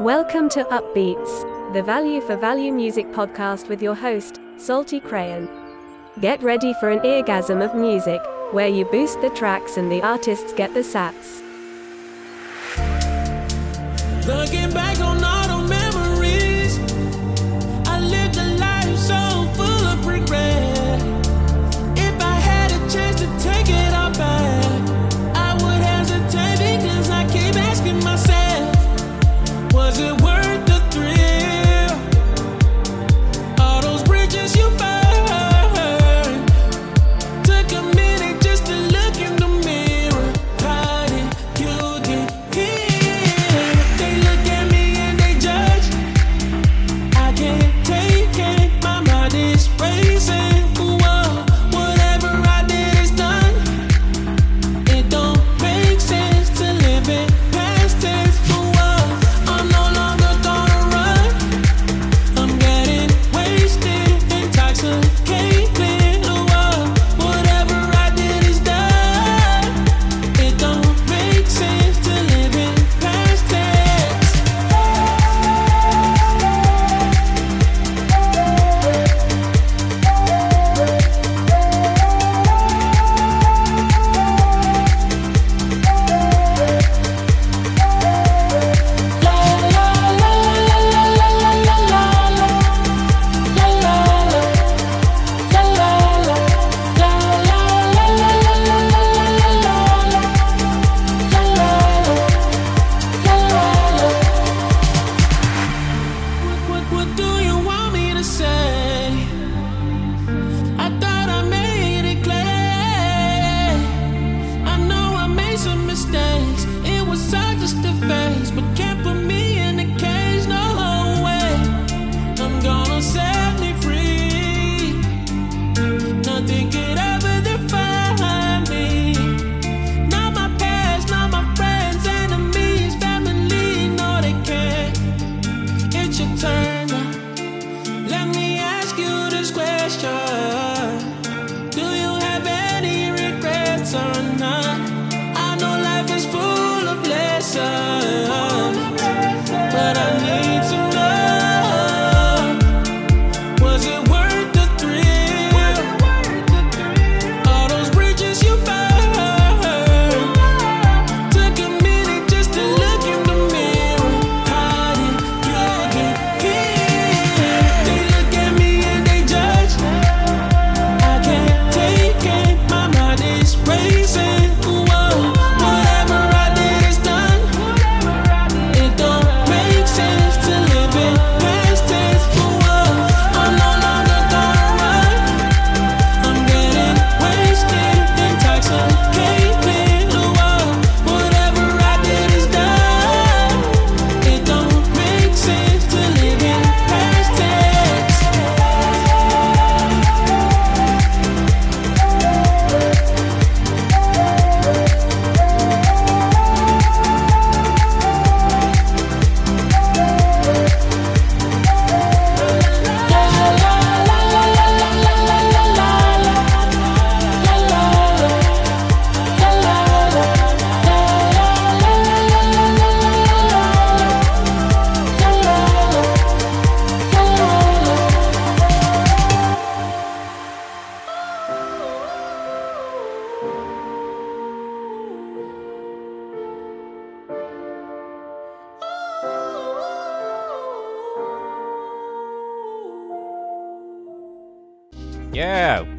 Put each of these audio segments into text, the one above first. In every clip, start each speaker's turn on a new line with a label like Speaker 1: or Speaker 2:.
Speaker 1: Welcome to Upbeats, the value for value music podcast with your host, Salty Crayon. Get ready for an eargasm of music, where you boost the tracks and the artists get the sats.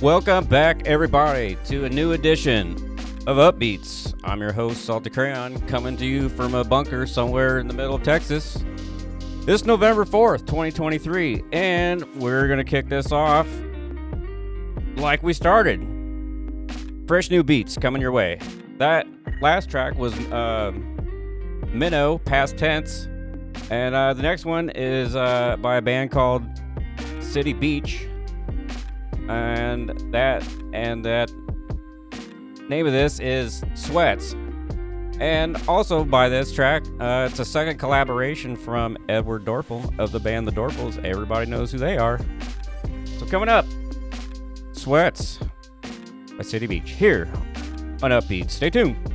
Speaker 2: Welcome back, everybody, to a new edition of Upbeats. I'm your host, Salty Crayon, coming to you from a bunker somewhere in the middle of Texas. It's November 4th, 2023, and we're going to kick this off like we started. Fresh new beats coming your way. That last track was uh, Minnow, past tense, and uh, the next one is uh, by a band called City Beach and that and that name of this is Sweats. And also by this track, uh, it's a second collaboration from Edward Dorfel of the band The Dorfels. Everybody knows who they are. So coming up, Sweats by City Beach here on Upbeat. Stay tuned.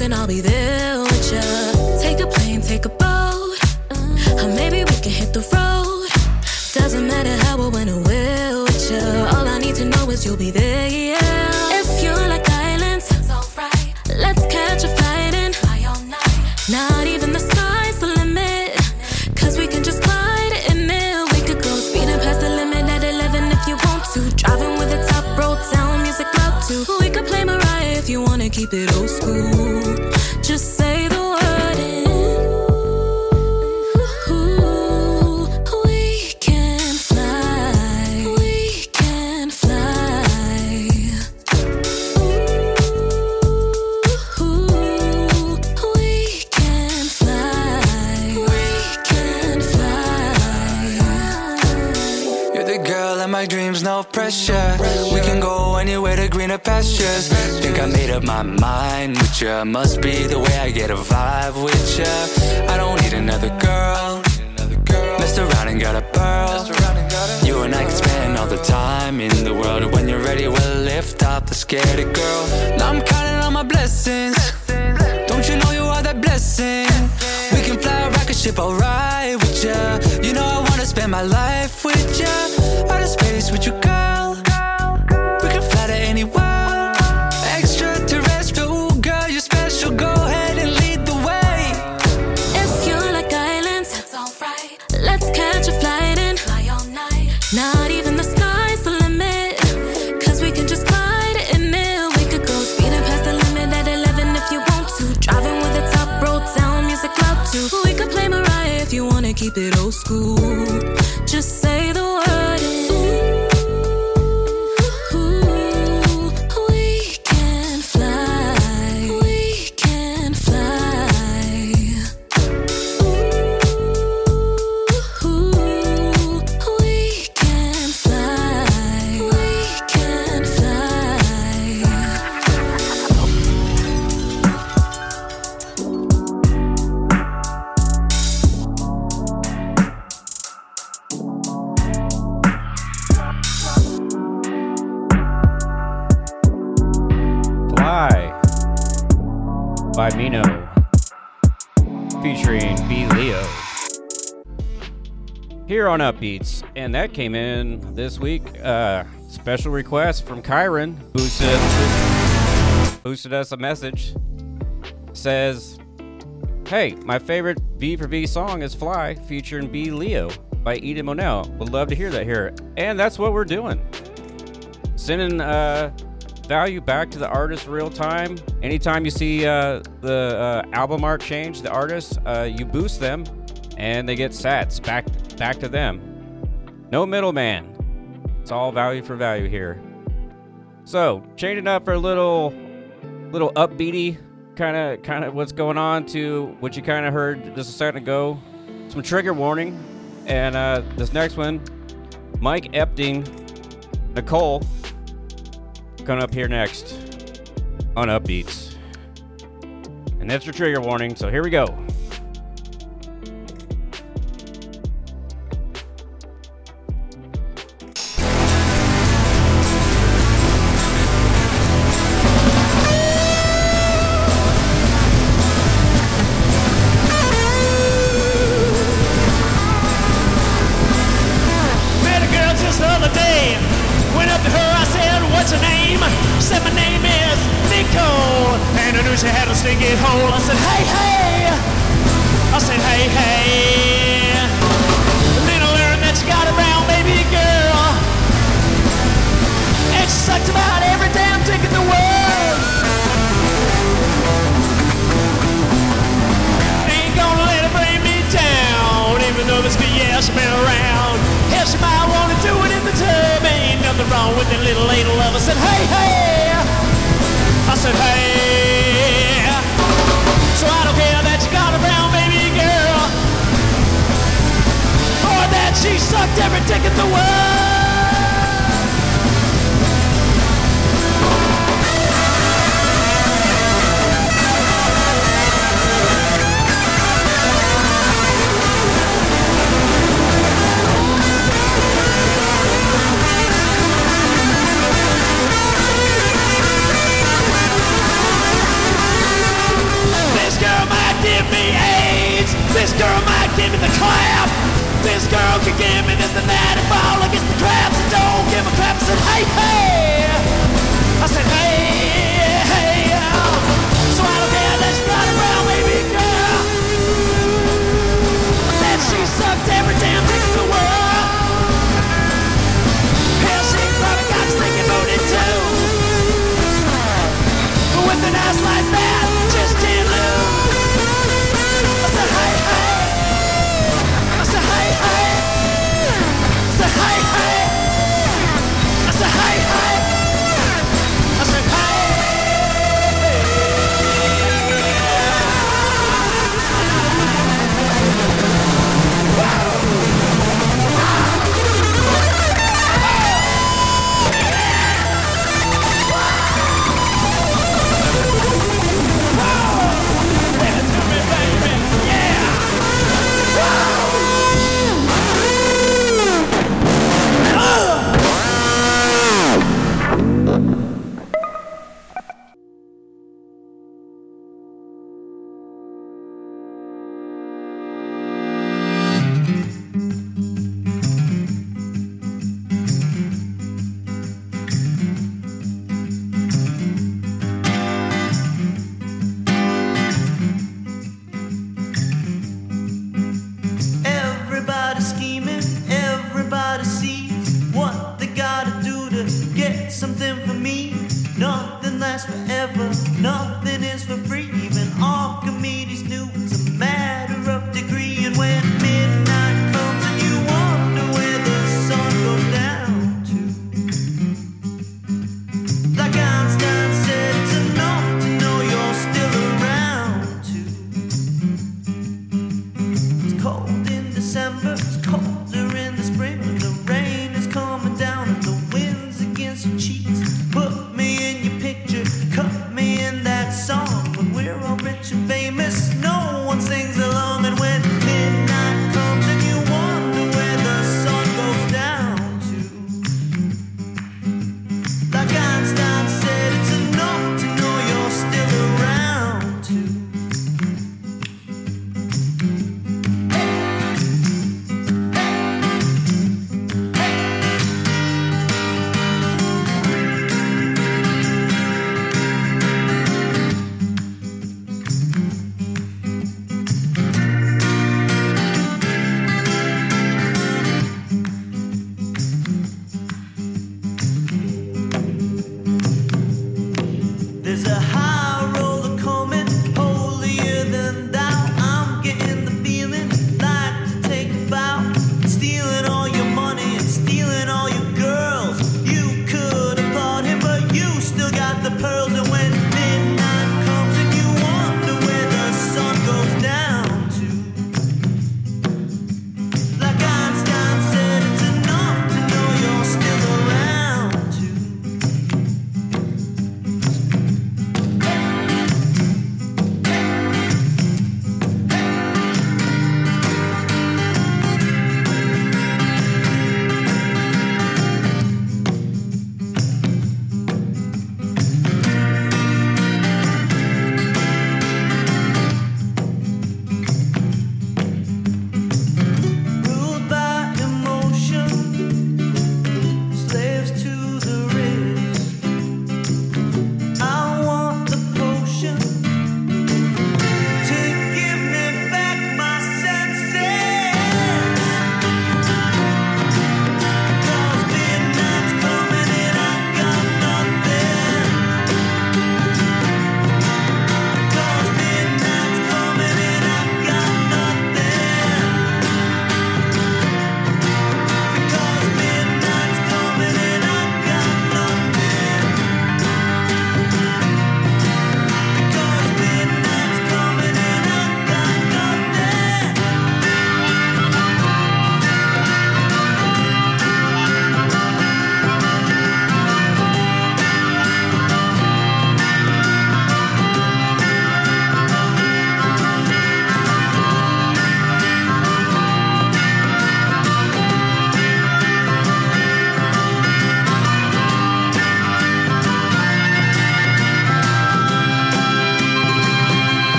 Speaker 3: Must and that
Speaker 2: came in this week. Uh, special request from Kyrin boosted boosted us a message. Says, "Hey, my favorite V for V song is Fly, featuring B Leo by Eden Monell. Would love to hear that here, and that's what we're doing. Sending uh, value back to the artist real time. Anytime you see uh, the uh, album art change, the artist, uh, you boost them." And they get sats back back to them. No middleman. It's all value for value here. So, changing up for a little little upbeaty kind of kind of what's going on to what you kind of heard just a second ago. Some trigger warning and uh, this next one, Mike Epting, Nicole, coming up here next on Upbeats. And that's your trigger warning, so here we go.
Speaker 4: This girl might give me the clap. This girl could give me this and that. If all I against the traps I don't give a crap, I said, hey, hey. I said, hey.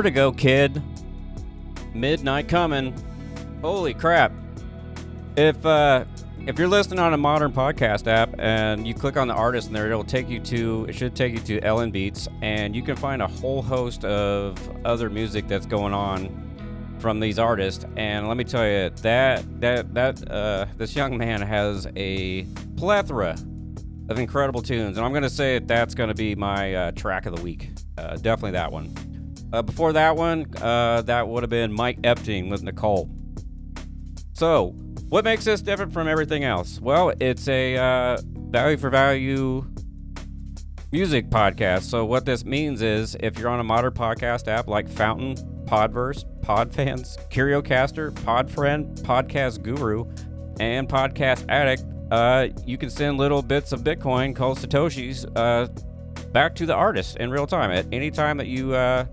Speaker 2: Vertigo Kid. Midnight coming. Holy crap. If uh if you're listening on a modern podcast app and you click on the artist in there, it'll take you to it should take you to Ellen Beats and you can find a whole host of other music that's going on from these artists. And let me tell you, that that that uh this young man has a plethora of incredible tunes, and I'm gonna say that that's gonna be my uh, track of the week. Uh, definitely that one. Uh, before that one, uh, that would have been Mike Epting with Nicole. So, what makes this different from everything else? Well, it's a uh, value for value music podcast. So, what this means is if you're on a modern podcast app like Fountain, Podverse, Podfans, Curiocaster, Podfriend, Podcast Guru, and Podcast Addict, uh, you can send little bits of Bitcoin called Satoshis uh, back to the artist in real time at any time that you uh,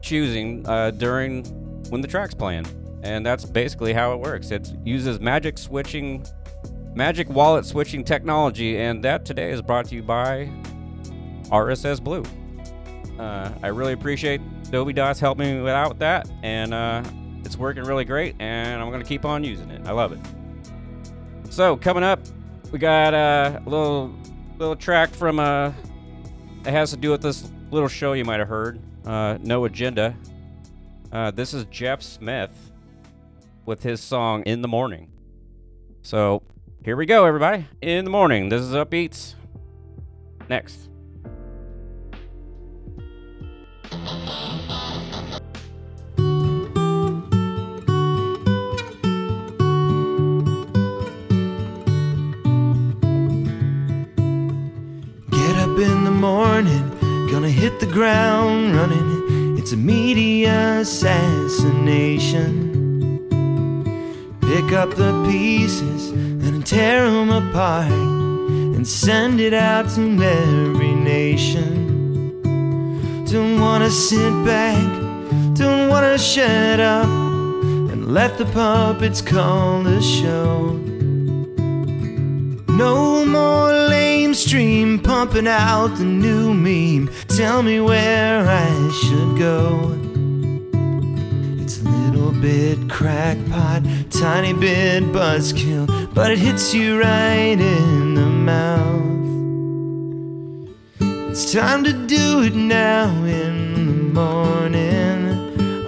Speaker 2: choosing uh, during when the track's playing. and that's basically how it works. It uses magic switching, magic wallet switching technology, and that today is brought to you by RSS Blue. Uh, I really appreciate Dovydas helping me out with that, and uh, it's working really great, and I'm gonna keep on using it. I love it. So coming up, we got uh, a little little track from uh, it has to do with this little show you might have heard, uh, No Agenda. Uh, this is Jeff Smith with his song In the Morning. So here we go, everybody. In the morning. This is Upbeats. Next.
Speaker 5: Ground running. It's a media assassination. Pick up the pieces and tear them apart and send it out to every nation. Don't wanna sit back, don't wanna shut up and let the puppets call the show. No more lame stream pumping out the new meme. Tell me where I should go. It's a little bit crackpot, tiny bit buzzkill, but it hits you right in the mouth. It's time to do it now in the morning.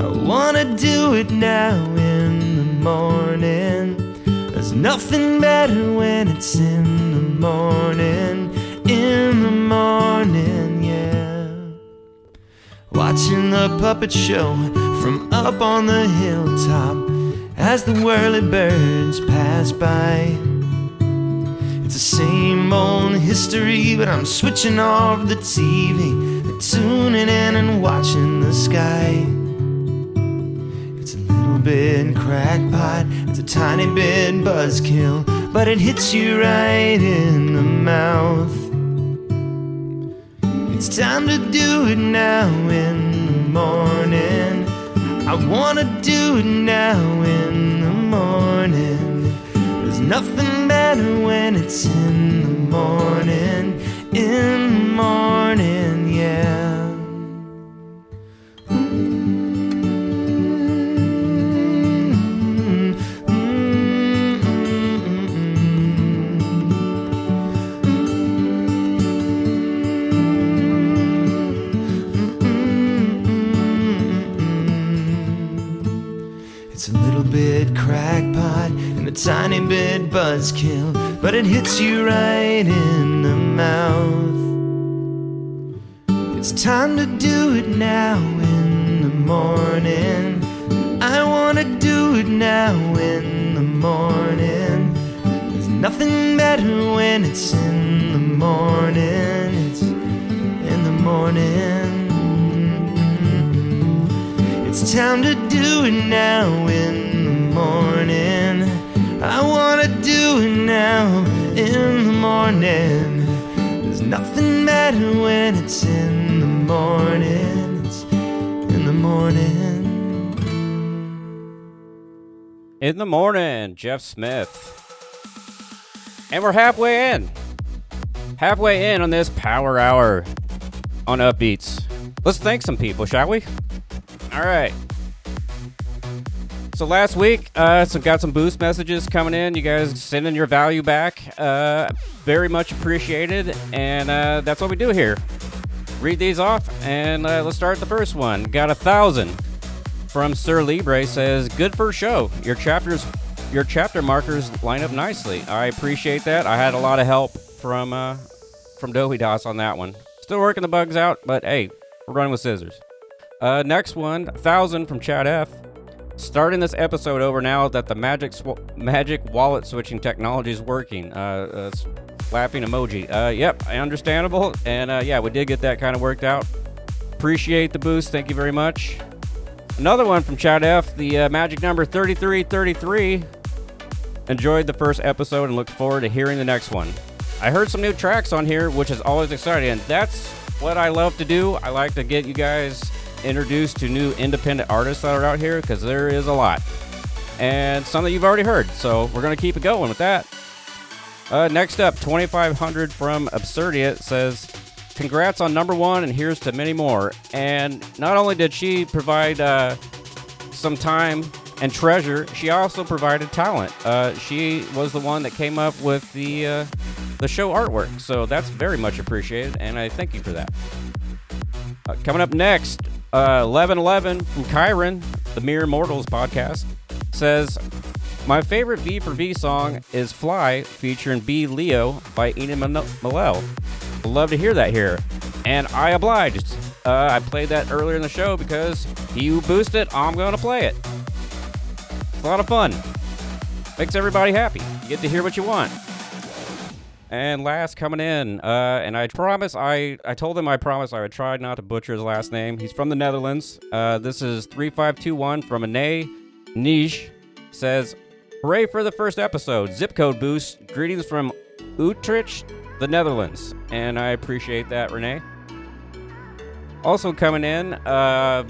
Speaker 5: I wanna do it now in the morning. There's nothing better when it's in the morning, in the morning, yeah. Watching the puppet show from up on the hilltop as the whirly birds pass by. It's the same old history, but I'm switching off the TV, tuning in and watching the sky. Bit crackpot, it's a tiny bit buzzkill, but it hits you right in the mouth. It's time to do it now in the morning. I wanna do it now in the morning. There's nothing better when it's in the morning, in the morning, yeah. Crackpot and a tiny bit buzzkill, but it hits you right in the mouth. It's time to do it now in the morning. I wanna do it now in the morning. There's nothing better when it's in the morning. It's in the morning. It's time to do it now in the morning. I wanna do it now in the morning. There's nothing better when it's in the morning. It's in the morning.
Speaker 2: In the morning, Jeff Smith. And we're halfway in. Halfway in on this power hour on Upbeats. Let's thank some people, shall we? All right. So last week, uh, some got some boost messages coming in. You guys sending your value back. Uh, very much appreciated, and uh, that's what we do here. Read these off, and uh, let's start the first one. Got a thousand from Sir Libre says, "Good first show. Your chapters, your chapter markers line up nicely. I appreciate that. I had a lot of help from uh, from Dovydas on that one. Still working the bugs out, but hey, we're running with scissors." Uh, next one, thousand from Chad F. Starting this episode over now that the magic sw- magic wallet switching technology is working. Uh, uh, laughing emoji. Uh, yep, understandable. And uh, yeah, we did get that kind of worked out. Appreciate the boost. Thank you very much. Another one from Chad F. The uh, magic number 3333. Enjoyed the first episode and look forward to hearing the next one. I heard some new tracks on here, which is always exciting. And that's what I love to do. I like to get you guys introduced to new independent artists that are out here because there is a lot. and some that you've already heard. So we're going to keep it going with that. Uh, next up, 2500 from Absurdia says, Congrats on number one, and here's to many more. And not only did she provide uh, some time and treasure, she also provided talent. Uh, she was the one that came up with the uh, the show artwork, so that's very much appreciated, and I thank you for that. Uh, coming up next, uh, 1111 from Kyrin, the Mere Mortals podcast, says, My favorite V for V song is Fly, featuring B Leo by Min- Malel. Love to hear that here. And I obliged. Uh, I played that earlier in the show because you boost it, I'm going to play it. It's a lot of fun. Makes everybody happy. You get to hear what you want. And last coming in, uh, and I promise I I told him I promise I would try not to butcher his last name. He's from the Netherlands. Uh, this is three five two one from Ane Niche. Says, "Hooray for the first episode! Zip code boost. Greetings from Utrecht, the Netherlands." And I appreciate that, Renee. Also coming in, uh,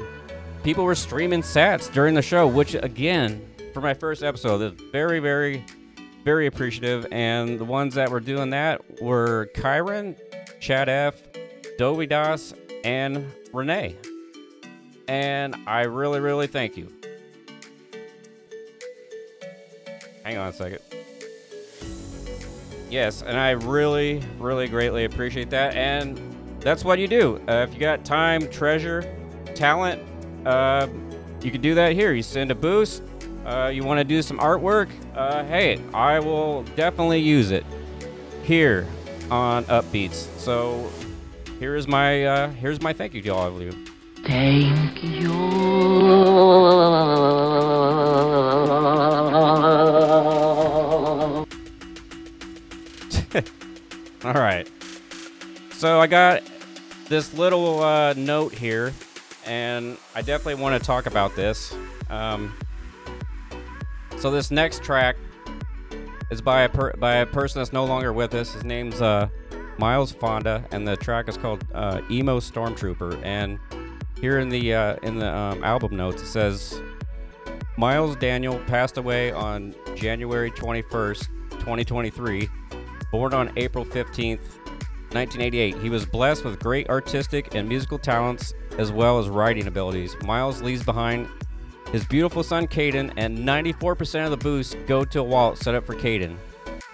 Speaker 2: people were streaming sats during the show, which again, for my first episode, is very very very appreciative. And the ones that were doing that were Kyrin, Chad F, Dovydas, and Renee. And I really, really thank you. Hang on a second. Yes, and I really, really greatly appreciate that. And that's what you do. Uh, if you got time, treasure, talent, uh, you can do that here. You send a boost, uh, you want to do some artwork, uh, hey, I will definitely use it here on Upbeats. So here is my uh, here's my thank you to all of you.
Speaker 6: Thank you.
Speaker 2: All right. So I got this little uh, note here, and I definitely want to talk about this. Um, so this next track is by a per- by a person that's no longer with us. His name's uh, Miles Fonda, and the track is called uh, "Emo Stormtrooper." And here in the uh, in the um, album notes, it says Miles Daniel passed away on January 21st, 2023. Born on April 15th, 1988, he was blessed with great artistic and musical talents as well as writing abilities. Miles leaves behind his beautiful son Caden, and 94% of the boosts go to a wallet set up for Caden.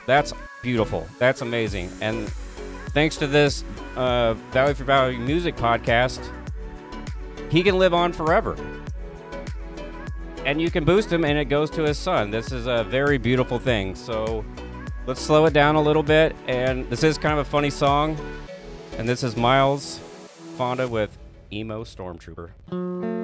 Speaker 2: That's beautiful. That's amazing. And thanks to this uh, Value for Value music podcast, he can live on forever. And you can boost him, and it goes to his son. This is a very beautiful thing. So let's slow it down a little bit. And this is kind of a funny song. And this is Miles Fonda with Emo Stormtrooper.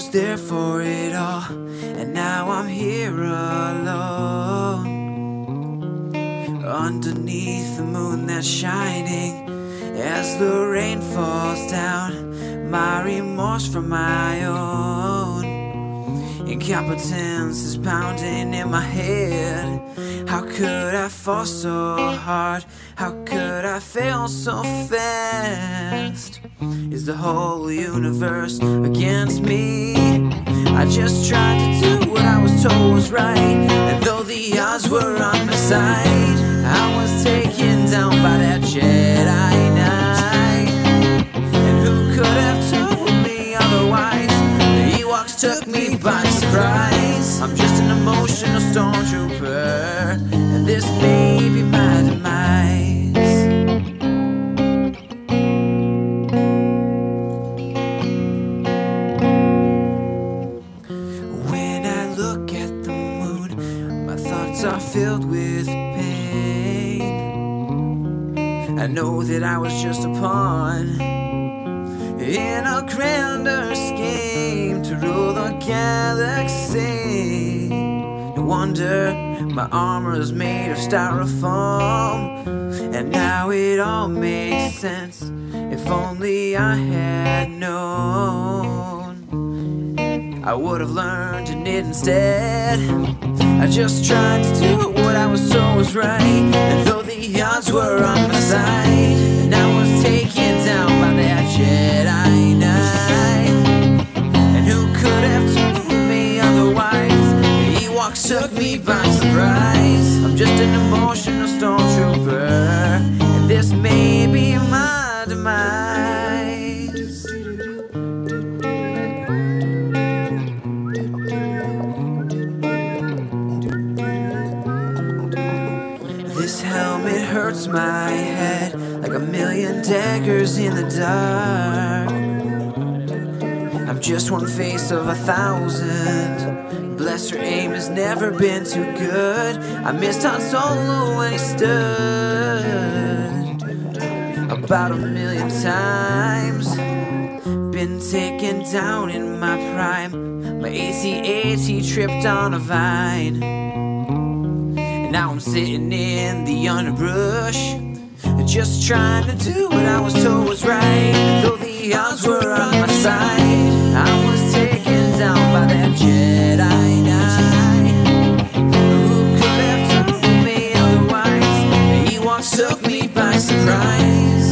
Speaker 7: Was there for it all, and now I'm here alone. Underneath the moon that's shining, as the rain falls down, my remorse for my own. Incompetence is pounding in my head. Could I fall so hard? How could I fail so fast? Is the whole universe against me? I just tried to do what I was told was right, and though the odds were on my side, I was taken down by that Jedi took me by surprise. I'm just an emotional stormtrooper, and this may be my demise. When I look at the moon, my thoughts are filled with pain. I know that I was just a pawn in a grander galaxy. No wonder my armor is made of styrofoam, and now it all makes sense. If only I had known. I would have learned in it instead. I just tried to do what I was told was right. And though the odds were on my side, and I was taken down by that Jedi Knight. Took me by surprise. I'm just an emotional stormtrooper, and this may be my demise. This helmet hurts my head like a million daggers in the dark. I'm just one face of a thousand. Bless your aim has never been too good. I missed Han Solo when he stood about a million times. Been taken down in my prime. My AT-AT tripped on a vine. And now I'm sitting in the underbrush, just trying to do what I was told was right. Though the odds were on my side, I was taken down by that Jedi. Who could have told me otherwise? Ewoks took me by surprise.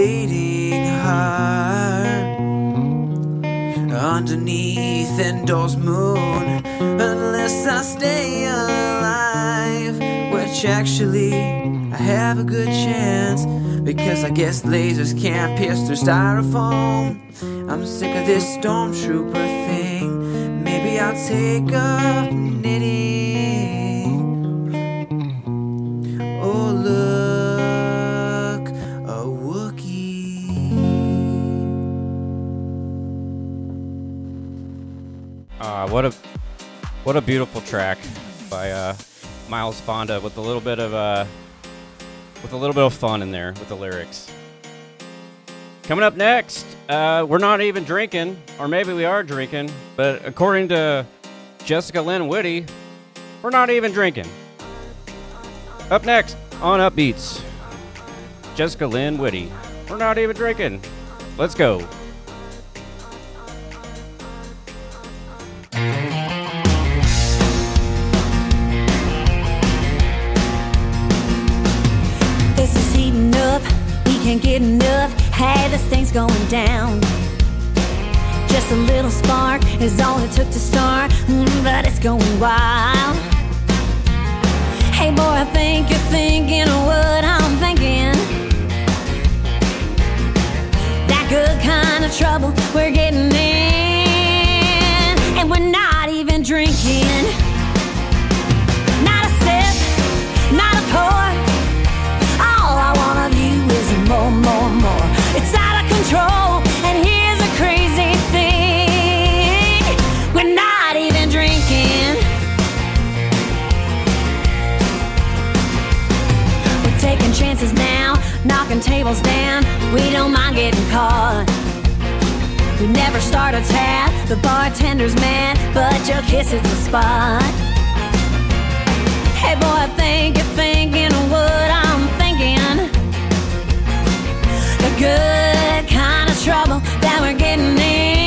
Speaker 7: Bleeding heart underneath Endor's moon unless I stay alive. Which actually, I have a good chance because I guess lasers can't pierce through styrofoam. I'm sick of this stormtrooper thing. Maybe I'll take up knitting.
Speaker 2: What a what a beautiful track by uh, Miles Fonda with a little bit of uh, with a little bit of fun in there with the lyrics. Coming up next, uh, we're not even drinking, or maybe we are drinking, but according to Jessica Lynn Whitty, we're not even drinking. Up next on Upbeats, Jessica Lynn Whitty. We're not even drinking. Let's go.
Speaker 8: Thing's going down. Just a little spark is all it took to start, mm, but it's going wild. Hey, boy, I think you're thinking of what I'm thinking. That good kind of trouble we're getting in, We don't mind getting caught. We never start a tab, the bartender's mad, but your kiss is the spot. Hey boy, I think you're thinking of what I'm thinking. The good kind of trouble that we're getting in.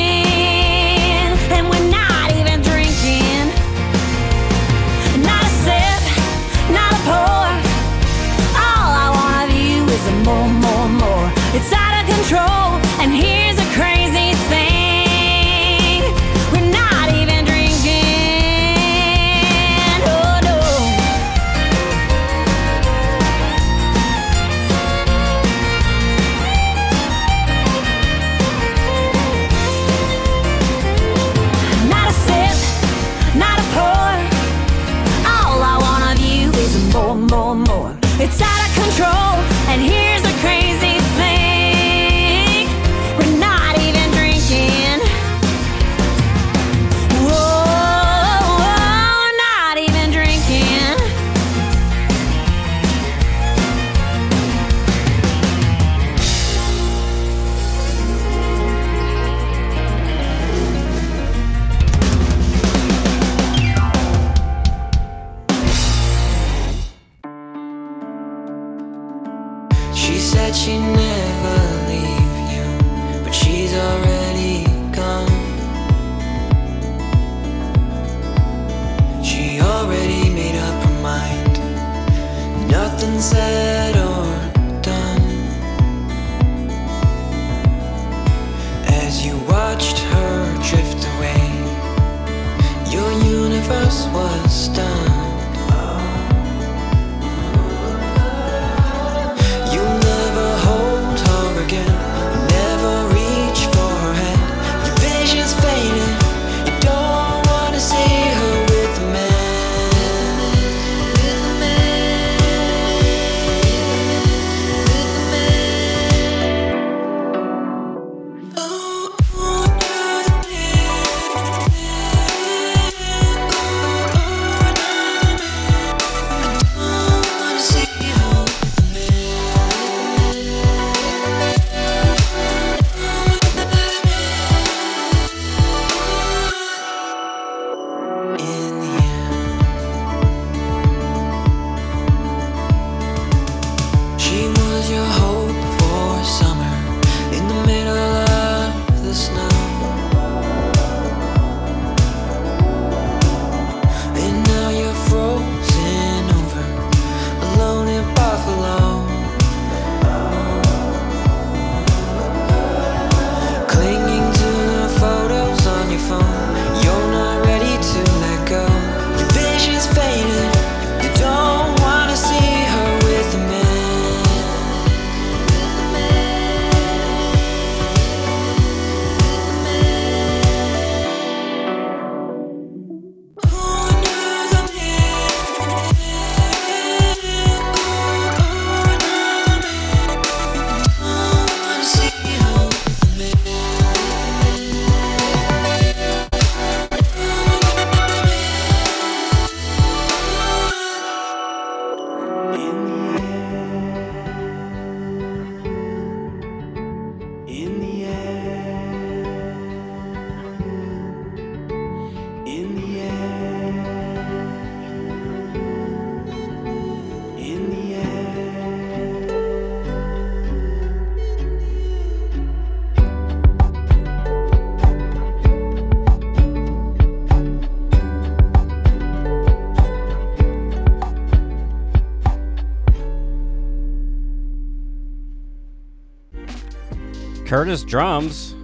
Speaker 2: Curtis Drums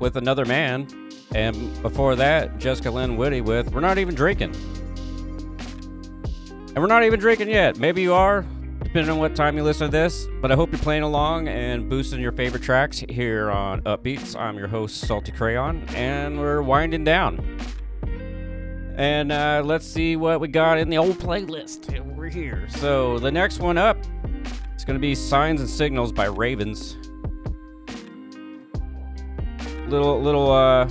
Speaker 2: with Another Man. And before that, Jessica Lynn Whitty with We're Not Even Drinking. And we're not even drinking yet. Maybe you are, depending on what time you listen to this. But I hope you're playing along and boosting your favorite tracks here on Upbeats. I'm your host, Salty Crayon, and we're winding down. And uh, let's see what we got in the old playlist We're here. So the next one up is going to be Signs and Signals by Ravens little little uh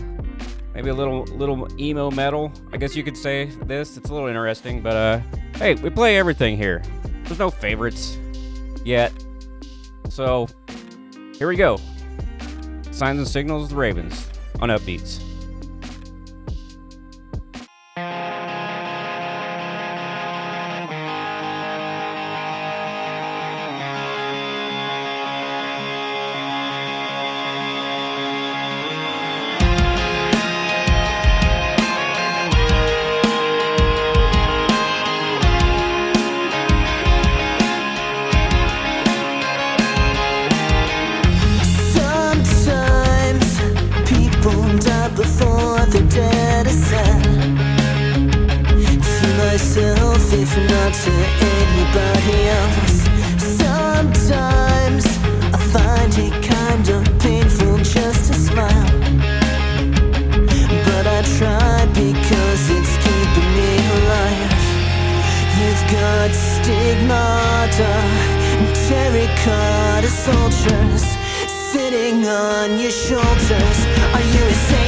Speaker 2: maybe a little little emo metal i guess you could say this. It's a little interesting but uh hey we play everything here. There's no favorites yet. So here we go. Signs and signals of the ravens on upbeats
Speaker 9: Are you a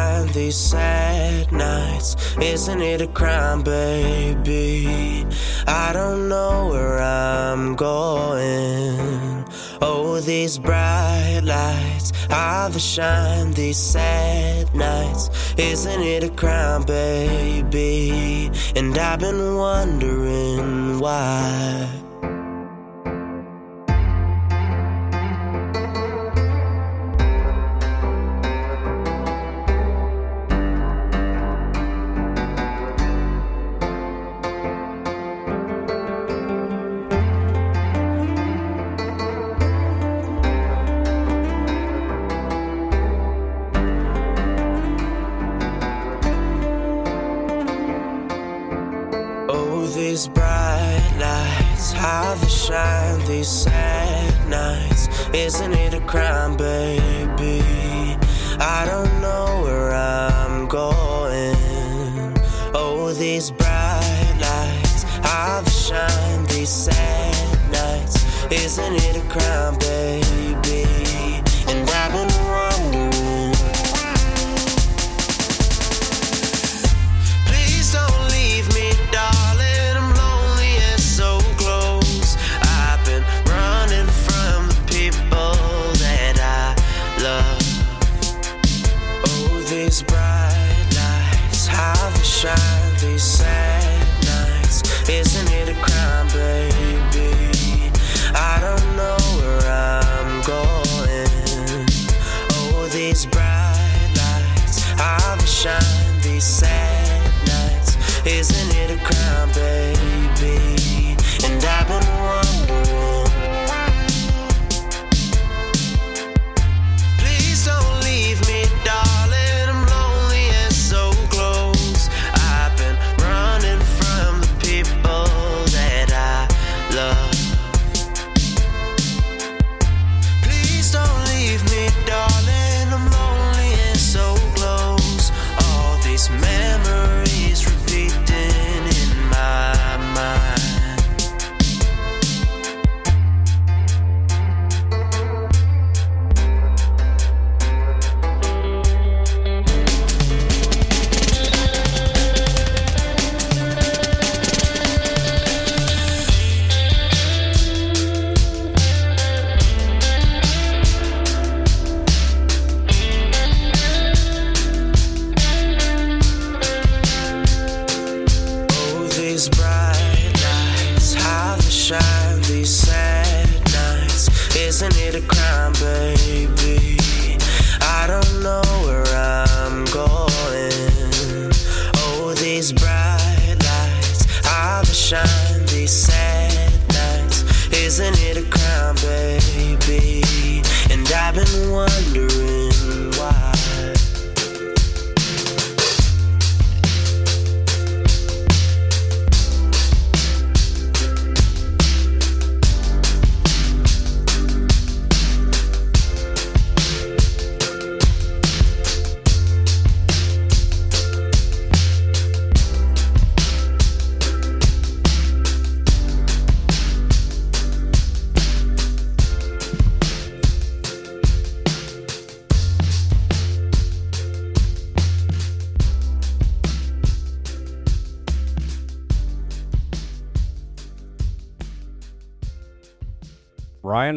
Speaker 6: shine these sad nights. Isn't it a crime, baby? I don't know where I'm going. Oh, these bright lights, they shine these sad nights. Isn't it a crime, baby? And I've been wondering why. How shine these sad nights. Isn't it a crime, baby?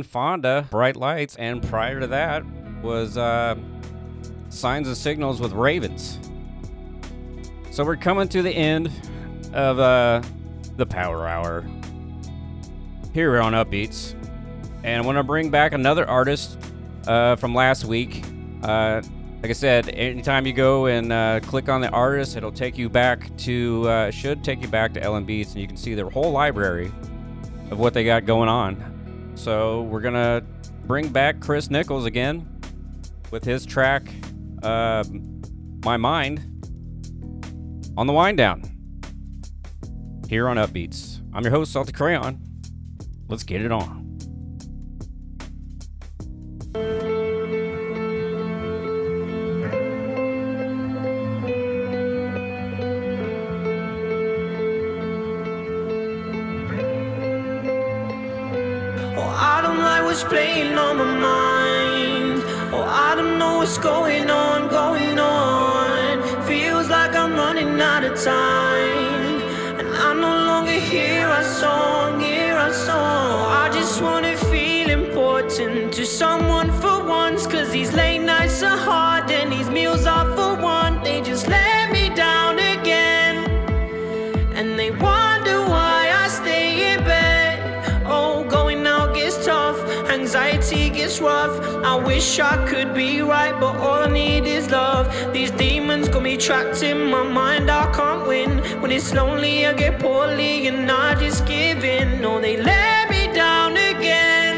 Speaker 2: Fonda, Bright Lights, and prior to that was uh, Signs and Signals with Ravens. So we're coming to the end of uh, the Power Hour here on Upbeats. And I want to bring back another artist uh, from last week. Uh, like I said, anytime you go and uh, click on the artist, it'll take you back to, uh, should take you back to Ellen Beats, and you can see their whole library of what they got going on. So we're gonna bring back Chris Nichols again with his track, uh, "My Mind," on the wind down here on Upbeats. I'm your host, Salty Crayon. Let's get it on.
Speaker 10: Wish I could be right, but all I need is love. These demons got me trapped in my mind, I can't win. When it's lonely, I get poorly, and I just give in. No, they let me down again.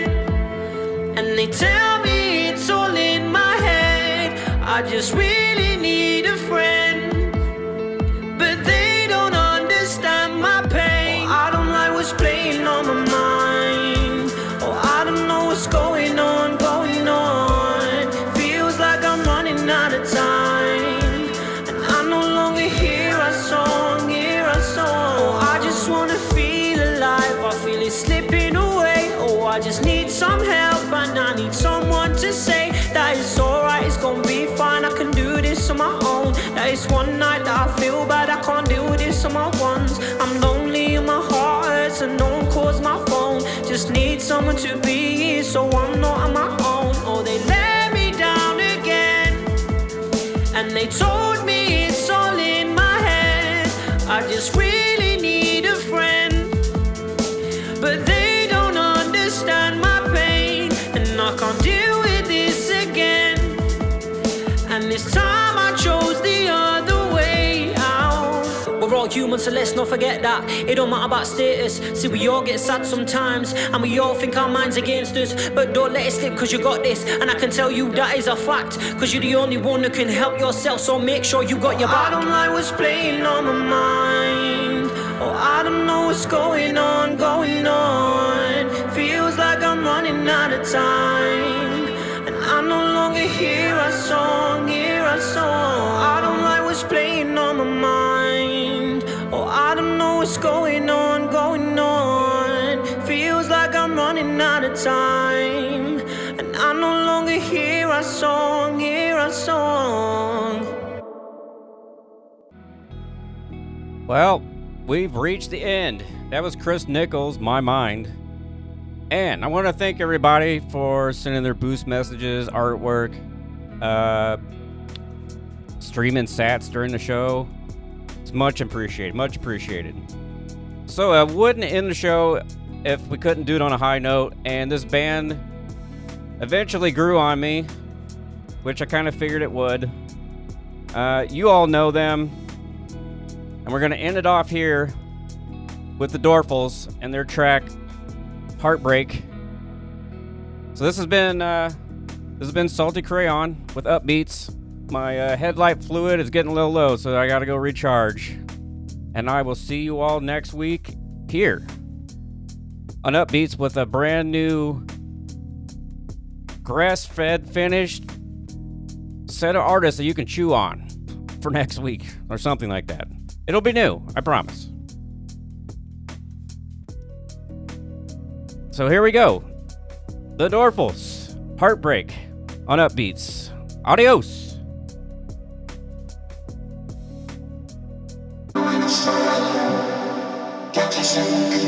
Speaker 10: And they tell me it's all in my head. I just really it's one night that I feel bad. I can't deal with this on my ones. I'm lonely in my heart and no one calls my phone. Just need someone to be here, so I'm not on my own. Oh, they let me down again. And they told me it's all in my head. I just really need a friend. But they don't understand my pain. And I can't deal with this again. And this time Chose the other way out. We're all human, so let's not forget that. It don't matter about status. See, we all get sad sometimes, and we all think our mind's against us. But don't let it slip, cause you got this. And I can tell you that is a fact. Cause you're the only one who can help yourself, so make sure you got your back. I don't like what's playing on my mind. Oh, I don't know what's going on, going on. Feels like I'm running out of time. And I no longer hear a song, hear a song.
Speaker 2: Well, we've reached the end. That was Chris Nichols, My Mind. And I want to thank everybody for sending their boost messages, artwork, uh, streaming sats during the show. It's much appreciated, much appreciated. So I wouldn't end the show if we couldn't do it on a high note. And this band eventually grew on me, which I kind of figured it would. Uh, you all know them. And we're going to end it off here with the Doerfels and their track Heartbreak. So this has been uh, this has been Salty Crayon with upbeats. My uh, headlight fluid is getting a little low, so I got to go recharge. And I will see you all next week here on Upbeats with a brand new grass-fed finished set of artists that you can chew on for next week or something like that. It'll be new, I promise. So here we go. The Doerfels, Heartbreak on Upbeats. Adios.
Speaker 9: I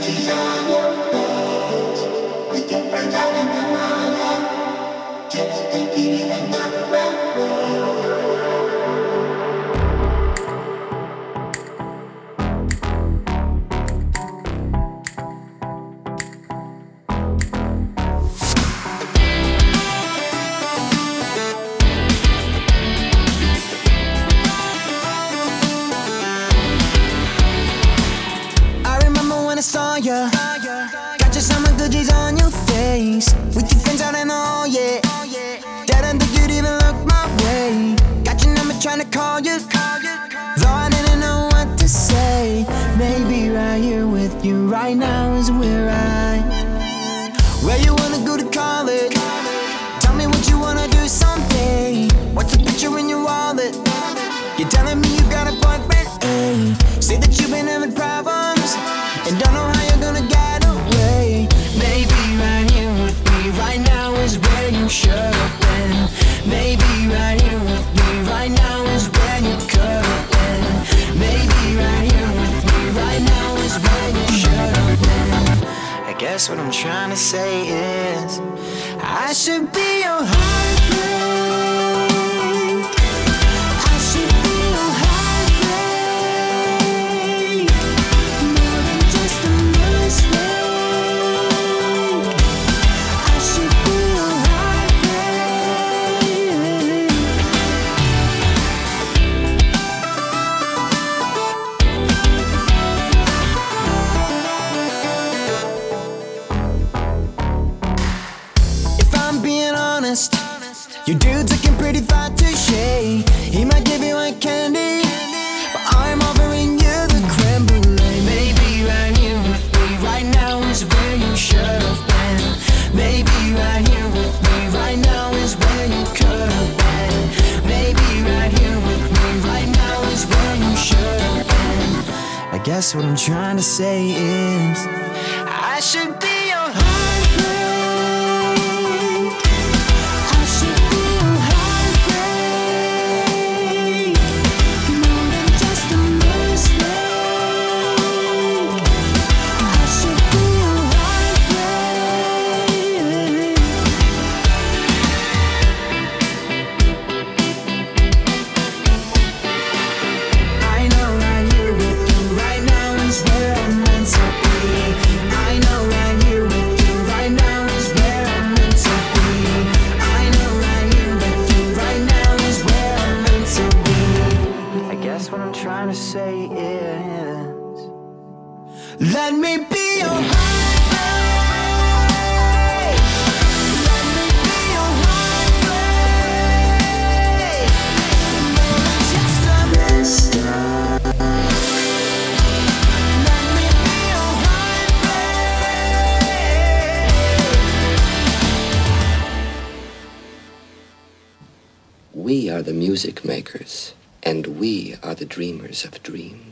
Speaker 9: guess what I'm trying to say is
Speaker 11: dreamers of dreams.